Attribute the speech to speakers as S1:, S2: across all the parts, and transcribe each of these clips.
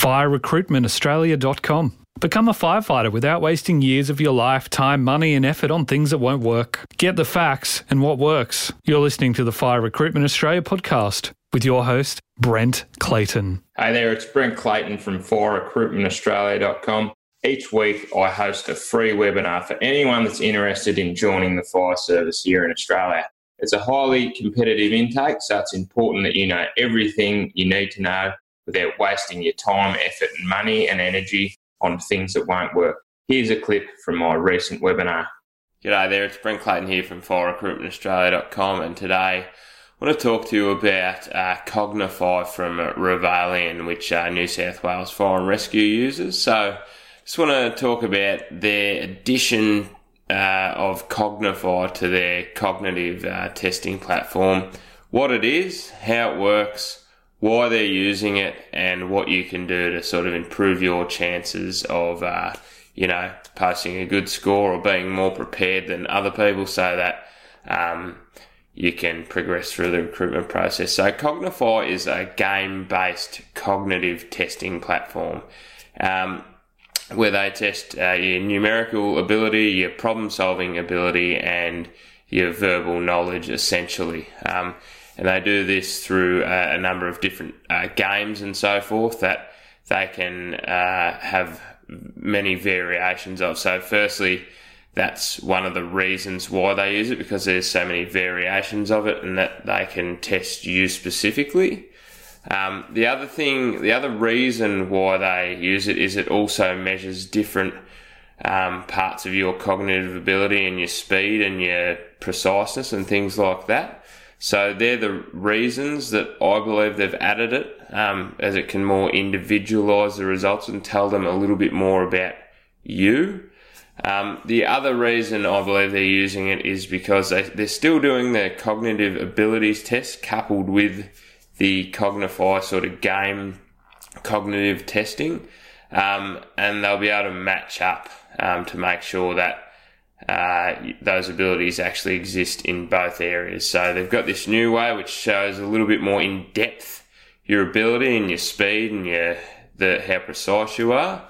S1: firerecruitmentaustralia.com. Become a firefighter without wasting years of your life, time, money, and effort on things that won't work. Get the facts and what works. You're listening to the Fire Recruitment Australia podcast with your host, Brent Clayton.
S2: Hey there, it's Brent Clayton from firerecruitmentaustralia.com. Each week, I host a free webinar for anyone that's interested in joining the fire service here in Australia. It's a highly competitive intake, so it's important that you know everything you need to know without wasting your time, effort, and money and energy on things that won't work. Here's a clip from my recent webinar.
S3: G'day there, it's Brent Clayton here from firerecruitmentaustralia.com and today I want to talk to you about uh, Cognify from Revelian, which uh, New South Wales Fire and Rescue uses. So just want to talk about their addition uh, of Cognify to their cognitive uh, testing platform, what it is, how it works, why they're using it and what you can do to sort of improve your chances of, uh, you know, posting a good score or being more prepared than other people so that um, you can progress through the recruitment process. So, Cognify is a game based cognitive testing platform. Um, where they test uh, your numerical ability, your problem solving ability, and your verbal knowledge essentially. Um, and they do this through a, a number of different uh, games and so forth that they can uh, have many variations of. So, firstly, that's one of the reasons why they use it because there's so many variations of it, and that they can test you specifically. Um, the other thing, the other reason why they use it is it also measures different um, parts of your cognitive ability and your speed and your preciseness and things like that. So they're the reasons that I believe they've added it, um, as it can more individualize the results and tell them a little bit more about you. Um, the other reason I believe they're using it is because they, they're still doing their cognitive abilities test coupled with the Cognify sort of game cognitive testing, um, and they'll be able to match up um, to make sure that uh, those abilities actually exist in both areas. So they've got this new way which shows a little bit more in depth your ability and your speed and your the how precise you are,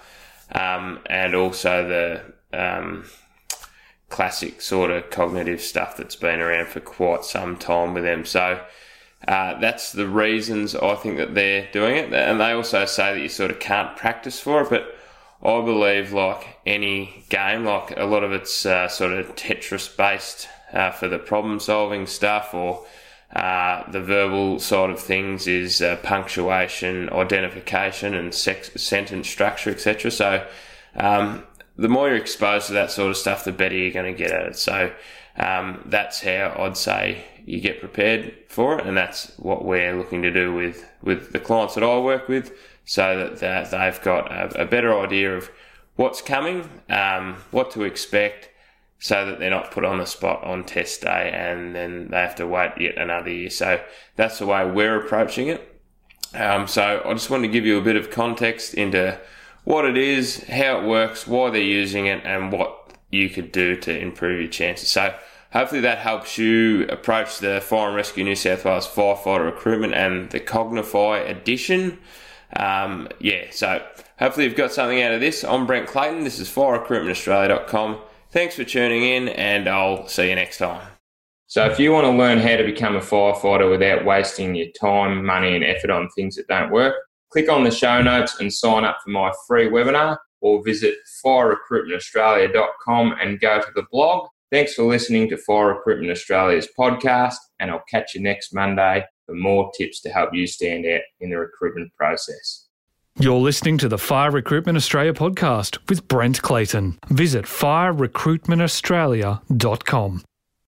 S3: um, and also the um, classic sort of cognitive stuff that's been around for quite some time with them. So. Uh, that's the reasons I think that they're doing it, and they also say that you sort of can't practice for it, but I believe, like any game, like a lot of it's uh, sort of Tetris based uh, for the problem solving stuff, or uh, the verbal side of things is uh, punctuation, identification, and sex- sentence structure, etc. So, um, the more you're exposed to that sort of stuff, the better you're going to get at it. So, um, that's how I'd say you get prepared for it, and that's what we're looking to do with with the clients that I work with so that, that they've got a, a, better idea of what's coming, um, what to expect, so that they're not put on the spot on test day and then they have to wait yet another year. So that's the way we're approaching it. Um, so I just wanted to give you a bit of context into what it is, how it works, why they're using it, and what you could do to improve your chances. So hopefully that helps you approach the Fire and Rescue New South Wales firefighter recruitment and the Cognify edition. Um, yeah, so hopefully you've got something out of this. I'm Brent Clayton. This is firerecruitmentaustralia.com. Thanks for tuning in, and I'll see you next time.
S2: So, if you want to learn how to become a firefighter without wasting your time, money, and effort on things that don't work, click on the show notes and sign up for my free webinar or visit firerecruitmentaustralia.com and go to the blog. Thanks for listening to Fire Recruitment Australia's podcast, and I'll catch you next Monday for more tips to help you stand out in the recruitment process.
S1: You're listening to the Fire Recruitment Australia podcast with Brent Clayton. Visit firerecruitmentaustralia.com.